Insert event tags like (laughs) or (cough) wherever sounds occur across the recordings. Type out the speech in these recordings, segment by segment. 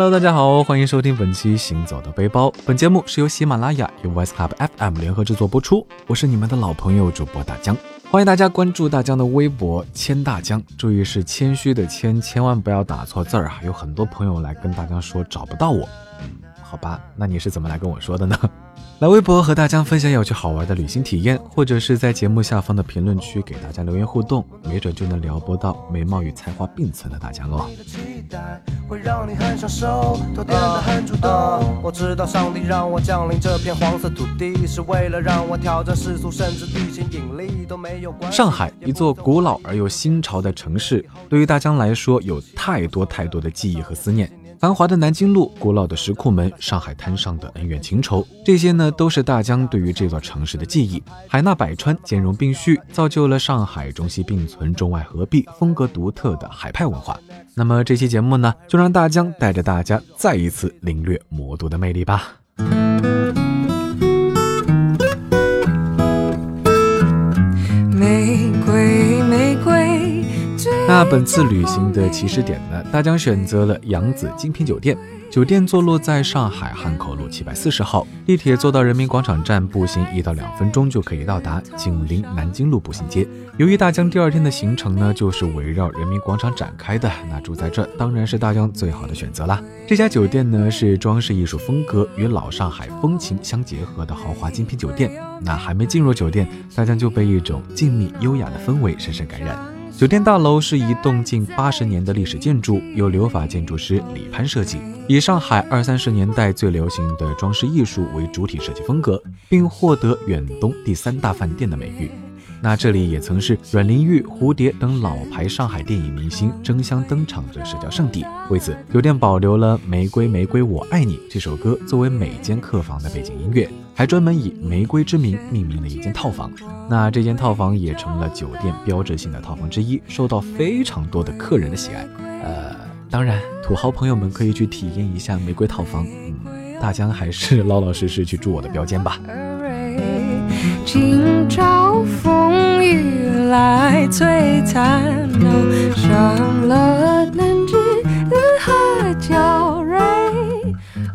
Hello，大家好，欢迎收听本期《行走的背包》。本节目是由喜马拉雅与 West Club FM 联合制作播出。我是你们的老朋友主播大江，欢迎大家关注大江的微博“谦大江”，注意是谦虚的谦，千万不要打错字儿啊！有很多朋友来跟大江说找不到我，嗯，好吧，那你是怎么来跟我说的呢？来微博和大家分享有趣好玩的旅行体验，或者是在节目下方的评论区给大家留言互动，没准就能撩拨到美貌与才华并存的大家哦。上海，一座古老而又新潮的城市，对于大江来说，有太多太多的记忆和思念。繁华的南京路，古老的石库门，上海滩上的恩怨情仇，这些呢都是大江对于这座城市的记忆。海纳百川，兼容并蓄，造就了上海中西并存、中外合璧、风格独特的海派文化。那么这期节目呢，就让大江带着大家再一次领略魔都的魅力吧。那本次旅行的起始点呢？大江选择了扬子精品酒店。酒店坐落在上海汉口路七百四十号，地铁坐到人民广场站，步行一到两分钟就可以到达，紧邻南京路步行街。由于大江第二天的行程呢，就是围绕人民广场展开的，那住在这当然是大江最好的选择啦。这家酒店呢，是装饰艺术风格与老上海风情相结合的豪华精品酒店。那还没进入酒店，大江就被一种静谧优雅的氛围深深感染。酒店大楼是一栋近八十年的历史建筑，由留法建筑师李潘设计，以上海二三十年代最流行的装饰艺术为主体设计风格，并获得远东第三大饭店的美誉。那这里也曾是阮玲玉、蝴蝶等老牌上海电影明星争相登场的社交圣地。为此，酒店保留了《玫瑰玫瑰我爱你》这首歌作为每间客房的背景音乐，还专门以玫瑰之名命名了一间套房。那这间套房也成了酒店标志性的套房之一，受到非常多的客人的喜爱。呃，当然，土豪朋友们可以去体验一下玫瑰套房。嗯，大江还是 (laughs) 老老实实去住我的标间吧。今朝风雨来璀璨，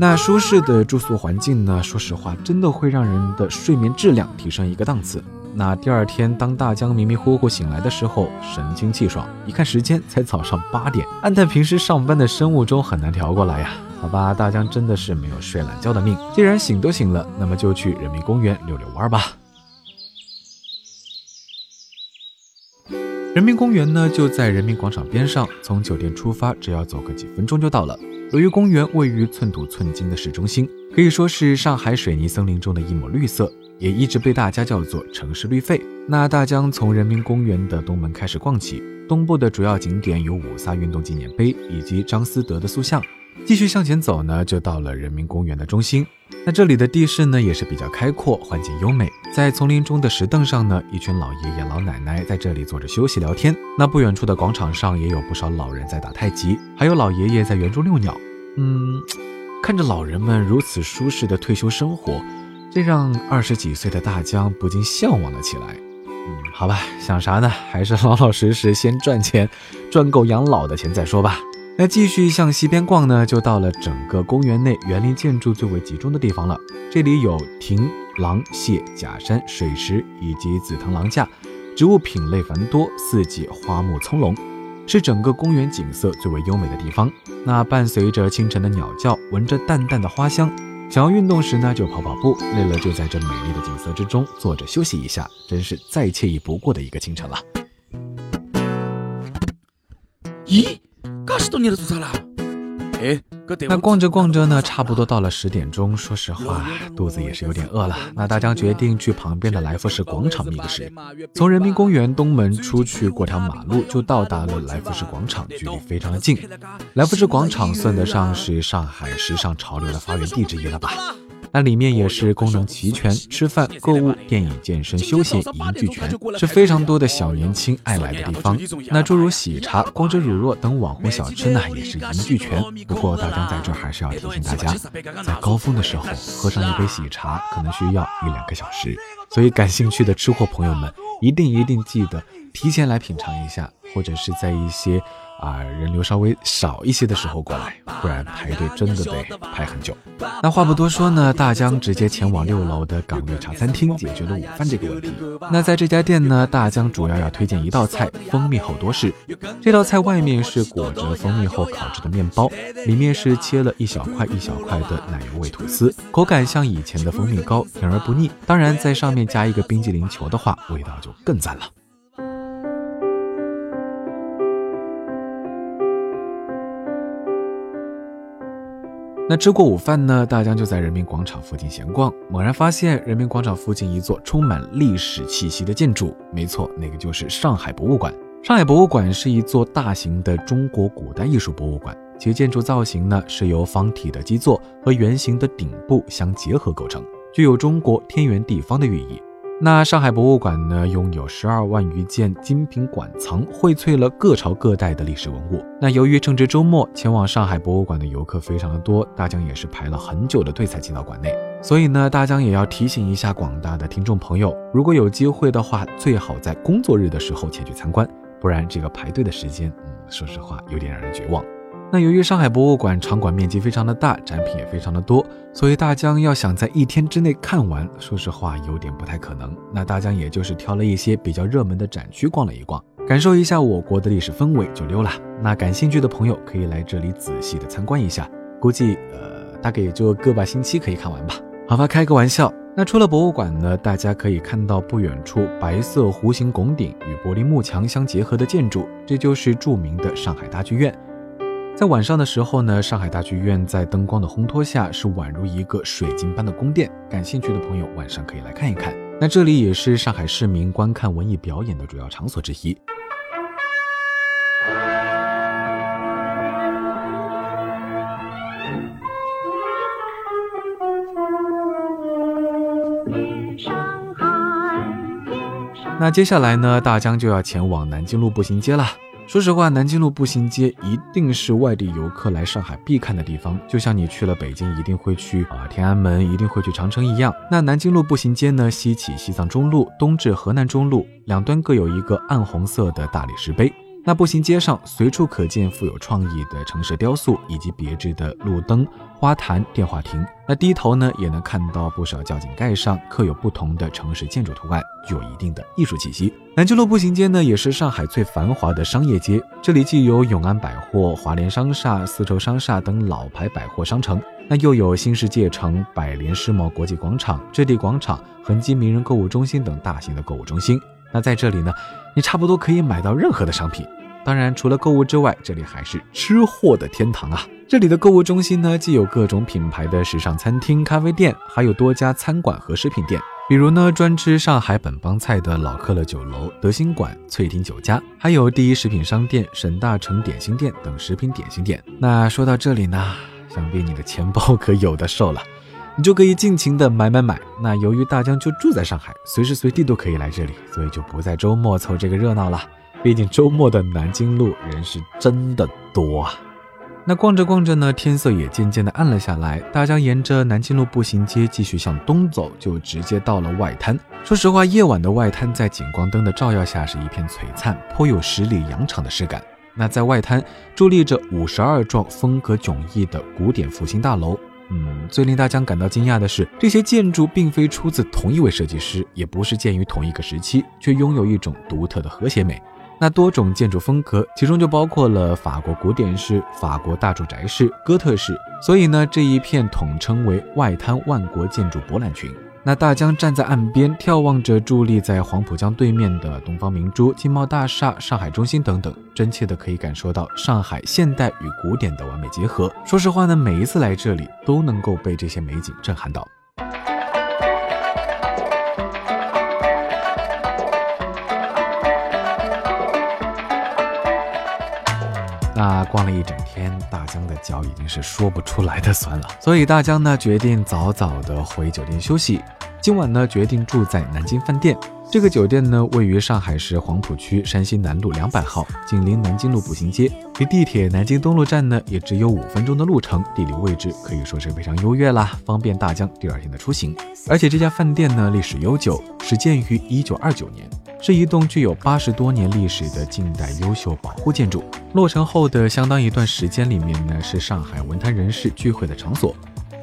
那舒适的住宿环境呢？说实话，真的会让人的睡眠质量提升一个档次。那第二天，当大江迷迷糊糊醒来的时候，神清气爽，一看时间才早上八点，暗叹平时上班的生物钟很难调过来呀。好吧，大江真的是没有睡懒觉的命。既然醒都醒了，那么就去人民公园溜溜弯吧。人民公园呢，就在人民广场边上，从酒店出发，只要走个几分钟就到了。由于公园位于寸土寸金的市中心，可以说是上海水泥森林中的一抹绿色，也一直被大家叫做城市绿肺。那大江从人民公园的东门开始逛起，东部的主要景点有五卅运动纪念碑以及张思德的塑像。继续向前走呢，就到了人民公园的中心。那这里的地势呢，也是比较开阔，环境优美。在丛林中的石凳上呢，一群老爷爷老奶奶在这里坐着休息聊天。那不远处的广场上也有不少老人在打太极，还有老爷爷在园中遛鸟。嗯，看着老人们如此舒适的退休生活，这让二十几岁的大江不禁向往了起来。嗯，好吧，想啥呢？还是老老实实先赚钱，赚够养老的钱再说吧。那继续向西边逛呢，就到了整个公园内园林建筑最为集中的地方了。这里有亭、廊、榭、假山、水池以及紫藤廊架，植物品类繁多，四季花木葱茏，是整个公园景色最为优美的地方。那伴随着清晨的鸟叫，闻着淡淡的花香，想要运动时呢，就跑跑步；累了，就在这美丽的景色之中坐着休息一下，真是再惬意不过的一个清晨了。咦？那逛着逛着呢，差不多到了十点钟。说实话，肚子也是有点饿了。那大江决定去旁边的来福士广场觅个食。从人民公园东门出去，过条马路就到达了来福士广场，距离非常的近。来福士广场算得上是上海时尚潮流的发源地之一了吧？那里面也是功能齐全，吃饭、购物、电影、健身、休闲一应俱全，是非常多的小年轻爱来的地方。那诸如喜茶、光之乳酪等网红小吃呢，也是一应俱全。不过大江在这还是要提醒大家，在高峰的时候喝上一杯喜茶，可能需要一两个小时。所以感兴趣的吃货朋友们，一定一定记得提前来品尝一下，或者是在一些。啊，人流稍微少一些的时候过来，不然排队真的得排很久。那话不多说呢，大江直接前往六楼的港乐茶餐厅解决了午饭这个问题。那在这家店呢，大江主要要推荐一道菜——蜂蜜厚多士。这道菜外面是裹着蜂蜜后烤制的面包，里面是切了一小块一小块的奶油味吐司，口感像以前的蜂蜜糕，甜而不腻。当然，在上面加一个冰激凌球的话，味道就更赞了。那吃过午饭呢，大江就在人民广场附近闲逛，猛然发现人民广场附近一座充满历史气息的建筑，没错，那个就是上海博物馆。上海博物馆是一座大型的中国古代艺术博物馆，其建筑造型呢是由方体的基座和圆形的顶部相结合构成，具有中国天圆地方的寓意。那上海博物馆呢，拥有十二万余件精品馆藏，荟萃了各朝各代的历史文物。那由于正值周末，前往上海博物馆的游客非常的多，大江也是排了很久的队才进到馆内。所以呢，大江也要提醒一下广大的听众朋友，如果有机会的话，最好在工作日的时候前去参观，不然这个排队的时间，嗯，说实话有点让人绝望。那由于上海博物馆场馆面积非常的大，展品也非常的多，所以大江要想在一天之内看完，说实话有点不太可能。那大江也就是挑了一些比较热门的展区逛了一逛，感受一下我国的历史氛围就溜了。那感兴趣的朋友可以来这里仔细的参观一下，估计呃大概也就个把星期可以看完吧。好吧，开个玩笑。那出了博物馆呢，大家可以看到不远处白色弧形拱顶与玻璃幕墙相结合的建筑，这就是著名的上海大剧院。在晚上的时候呢，上海大剧院在灯光的烘托下是宛如一个水晶般的宫殿。感兴趣的朋友晚上可以来看一看。那这里也是上海市民观看文艺表演的主要场所之一。那接下来呢，大江就要前往南京路步行街了。说实话，南京路步行街一定是外地游客来上海必看的地方，就像你去了北京一定会去啊天安门，一定会去长城一样。那南京路步行街呢，西起西藏中路，东至河南中路，两端各有一个暗红色的大理石碑。那步行街上随处可见富有创意的城市雕塑，以及别致的路灯、花坛、电话亭。那低头呢，也能看到不少窨井盖上刻有不同的城市建筑图案，具有一定的艺术气息。南京路步行街呢，也是上海最繁华的商业街，这里既有永安百货、华联商厦、丝绸商厦等老牌百货商城，那又有新世界城、百联世贸国际广场、置地广场、恒基名人购物中心等大型的购物中心。那在这里呢，你差不多可以买到任何的商品。当然，除了购物之外，这里还是吃货的天堂啊！这里的购物中心呢，既有各种品牌的时尚餐厅、咖啡店，还有多家餐馆和食品店。比如呢，专吃上海本帮菜的老客乐酒楼、德兴馆、翠亭酒家，还有第一食品商店、沈大成点心店等食品点心店。那说到这里呢，想必你的钱包可有的受了。你就可以尽情的买买买。那由于大江就住在上海，随时随地都可以来这里，所以就不在周末凑这个热闹了。毕竟周末的南京路人是真的多啊。那逛着逛着呢，天色也渐渐的暗了下来。大江沿着南京路步行街继续向东走，就直接到了外滩。说实话，夜晚的外滩在景光灯的照耀下是一片璀璨，颇有十里洋场的诗感。那在外滩伫立着五十二幢风格迥异的古典复兴大楼。嗯，最令大家感到惊讶的是，这些建筑并非出自同一位设计师，也不是建于同一个时期，却拥有一种独特的和谐美。那多种建筑风格，其中就包括了法国古典式、法国大住宅式、哥特式，所以呢，这一片统称为外滩万国建筑博览群。那大江站在岸边，眺望着伫立在黄浦江对面的东方明珠、金茂大厦、上海中心等等，真切的可以感受到上海现代与古典的完美结合。说实话呢，每一次来这里都能够被这些美景震撼到。那逛了一整天，大江的脚已经是说不出来的酸了，所以大江呢决定早早的回酒店休息。今晚呢决定住在南京饭店。这个酒店呢位于上海市黄浦区山西南路两百号，紧邻南京路步行街，离地铁南京东路站呢也只有五分钟的路程，地理位置可以说是非常优越啦，方便大江第二天的出行。而且这家饭店呢历史悠久，始建于一九二九年。是一栋具有八十多年历史的近代优秀保护建筑。落成后的相当一段时间里面呢，是上海文坛人士聚会的场所。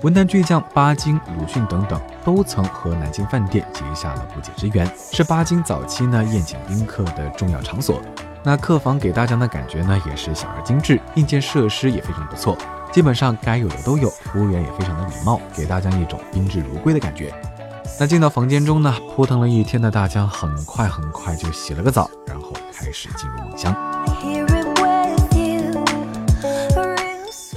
文坛巨匠巴金、鲁迅等等都曾和南京饭店结下了不解之缘，是巴金早期呢宴请宾客的重要场所。那客房给大家的感觉呢，也是小而精致，硬件设施也非常不错，基本上该有的都有，服务员也非常的礼貌，给大家一种宾至如归的感觉。那进到房间中呢，扑腾了一天的大江很快很快就洗了个澡，然后开始进入梦乡。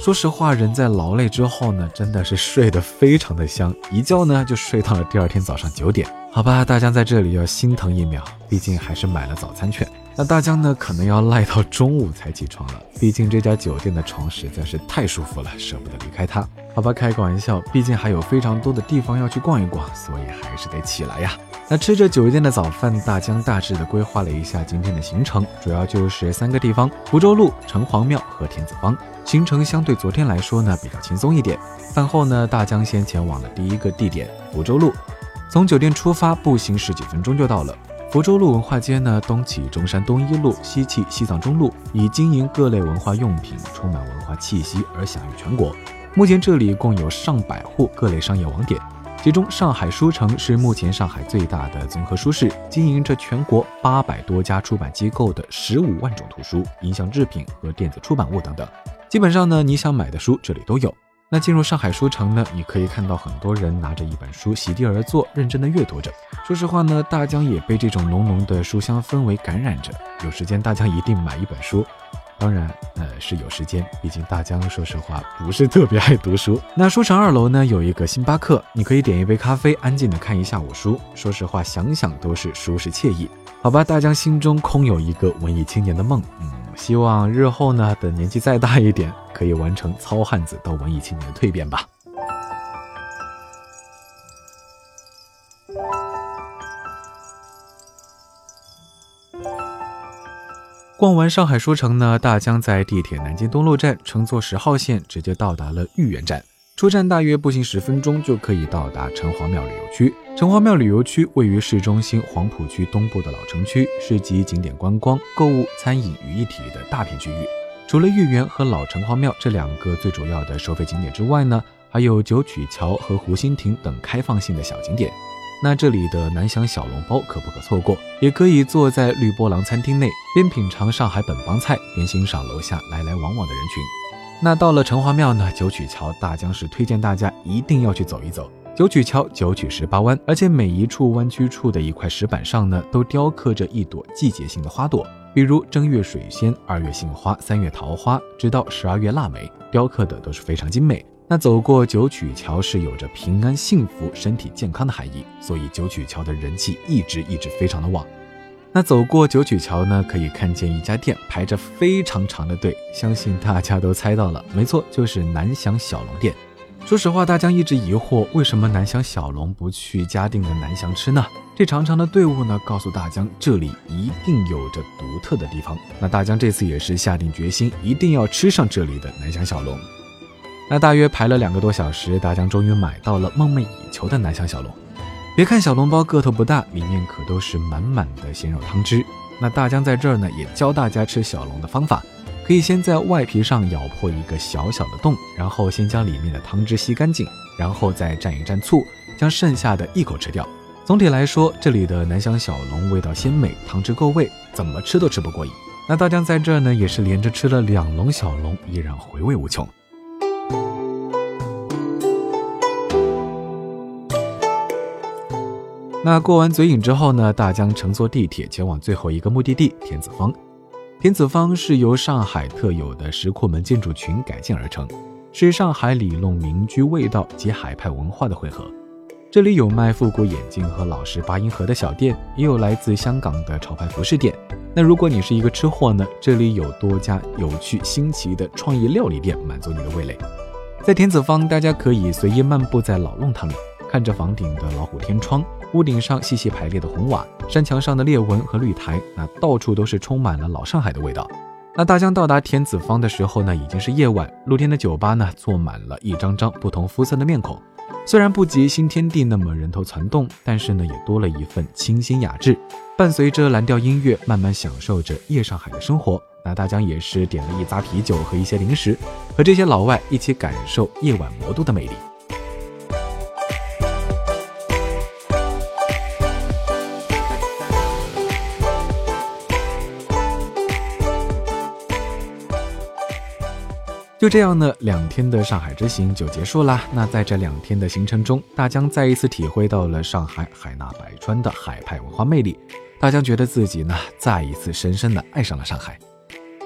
说实话，人在劳累之后呢，真的是睡得非常的香，一觉呢就睡到了第二天早上九点。好吧，大家在这里要心疼一秒，毕竟还是买了早餐券。那大江呢，可能要赖到中午才起床了，毕竟这家酒店的床实在是太舒服了，舍不得离开它。好吧，开个玩笑，毕竟还有非常多的地方要去逛一逛，所以还是得起来呀。那吃着酒店的早饭，大江大致的规划了一下今天的行程，主要就是三个地方：福州路、城隍庙和田子坊。行程相对昨天来说呢，比较轻松一点。饭后呢，大江先前往了第一个地点福州路，从酒店出发，步行十几分钟就到了。福州路文化街呢，东起中山东一路，西起西藏中路，以经营各类文化用品、充满文化气息而享誉全国。目前这里共有上百户各类商业网点。其中，上海书城是目前上海最大的综合书市，经营着全国八百多家出版机构的十五万种图书、音像制品和电子出版物等等。基本上呢，你想买的书这里都有。那进入上海书城呢，你可以看到很多人拿着一本书席地而坐，认真的阅读着。说实话呢，大江也被这种浓浓的书香氛围感染着。有时间，大江一定买一本书。当然，呃，是有时间，毕竟大江说实话不是特别爱读书。(laughs) 那书城二楼呢有一个星巴克，你可以点一杯咖啡，安静的看一下午书。说实话，想想都是舒适惬意。好吧，大江心中空有一个文艺青年的梦，嗯，希望日后呢，等年纪再大一点，可以完成糙汉子到文艺青年的蜕变吧。逛完上海书城呢，大江在地铁南京东路站乘坐十号线，直接到达了豫园站。出站大约步行十分钟就可以到达城隍庙旅游区。城隍庙旅游区位于市中心黄浦区东部的老城区，是集景点观光、购物、餐饮于一体的大片区域。除了豫园和老城隍庙这两个最主要的收费景点之外呢，还有九曲桥和湖心亭等开放性的小景点。那这里的南翔小笼包可不可错过？也可以坐在绿波廊餐厅内，边品尝上海本帮菜，边欣赏楼下来来往往的人群。那到了城隍庙呢？九曲桥，大江是推荐大家一定要去走一走。九曲桥九曲十八弯，而且每一处弯曲处的一块石板上呢，都雕刻着一朵季节性的花朵，比如正月水仙，二月杏花，三月桃花，直到十二月腊梅，雕刻的都是非常精美。那走过九曲桥是有着平安、幸福、身体健康的含义，所以九曲桥的人气一直一直非常的旺。那走过九曲桥呢，可以看见一家店排着非常长的队，相信大家都猜到了，没错，就是南翔小龙店。说实话，大江一直疑惑，为什么南翔小龙不去嘉定的南翔吃呢？这长长的队伍呢，告诉大江这里一定有着独特的地方。那大江这次也是下定决心，一定要吃上这里的南翔小龙。那大约排了两个多小时，大江终于买到了梦寐以求的南翔小龙。别看小笼包个头不大，里面可都是满满的鲜肉汤汁。那大江在这儿呢，也教大家吃小笼的方法，可以先在外皮上咬破一个小小的洞，然后先将里面的汤汁吸干净，然后再蘸一蘸醋，将剩下的一口吃掉。总体来说，这里的南翔小笼味道鲜美，汤汁够味，怎么吃都吃不过瘾。那大江在这儿呢，也是连着吃了两笼小笼，依然回味无穷。那过完嘴瘾之后呢，大江乘坐地铁前往最后一个目的地田子坊。田子坊是由上海特有的石库门建筑群改建而成，是上海里弄民居味道及海派文化的汇合。这里有卖复古眼镜和老式八音盒的小店，也有来自香港的潮牌服饰店。那如果你是一个吃货呢，这里有多家有趣新奇的创意料理店，满足你的味蕾。在田子坊，大家可以随意漫步在老弄堂里，看着房顶的老虎天窗，屋顶上细细排列的红瓦，山墙上的裂纹和绿苔，那到处都是充满了老上海的味道。那大江到达田子坊的时候呢，已经是夜晚，露天的酒吧呢，坐满了一张张不同肤色的面孔。虽然不及新天地那么人头攒动，但是呢，也多了一份清新雅致。伴随着蓝调音乐，慢慢享受着夜上海的生活。那大江也是点了一扎啤酒和一些零食，和这些老外一起感受夜晚魔都的魅力。就这样呢，两天的上海之行就结束啦。那在这两天的行程中，大江再一次体会到了上海海纳百川的海派文化魅力。大江觉得自己呢，再一次深深的爱上了上海。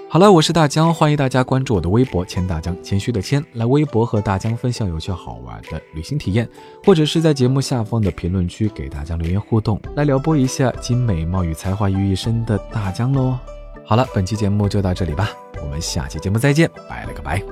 好了，我是大江，欢迎大家关注我的微博“谦大江”，谦虚的谦，来微博和大江分享有趣好玩的旅行体验，或者是在节目下方的评论区给大家留言互动，来撩拨一下集美貌与才华于一身的大江喽。好了，本期节目就到这里吧。下期节目再见，拜了个拜。